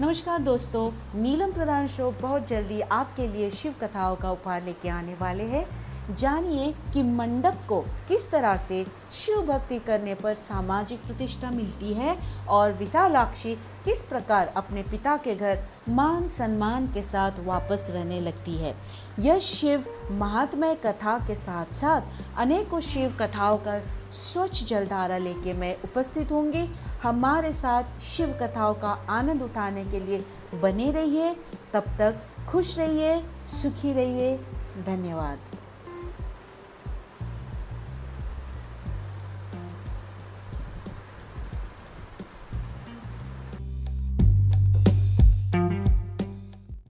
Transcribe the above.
नमस्कार दोस्तों, नीलम प्रधान शो बहुत जल्दी आपके लिए शिव कथाओं का उपहार लेके आने वाले हैं। जानिए कि मंडप को किस तरह से शिव भक्ति करने पर सामाजिक प्रतिष्ठा मिलती है और विशालाक्षी किस प्रकार अपने पिता के घर मान सम्मान के साथ वापस रहने लगती है। यह शिव महात्मय कथा के साथ साथ अनेकों शिव कथाओं का स्वच्छ जलधारा लेके मैं उपस्थित होंगी। हमारे साथ शिव कथाओं का आनंद उठाने के लिए बने रहिए। तब तक खुश रहिए, सुखी रहिए। धन्यवाद।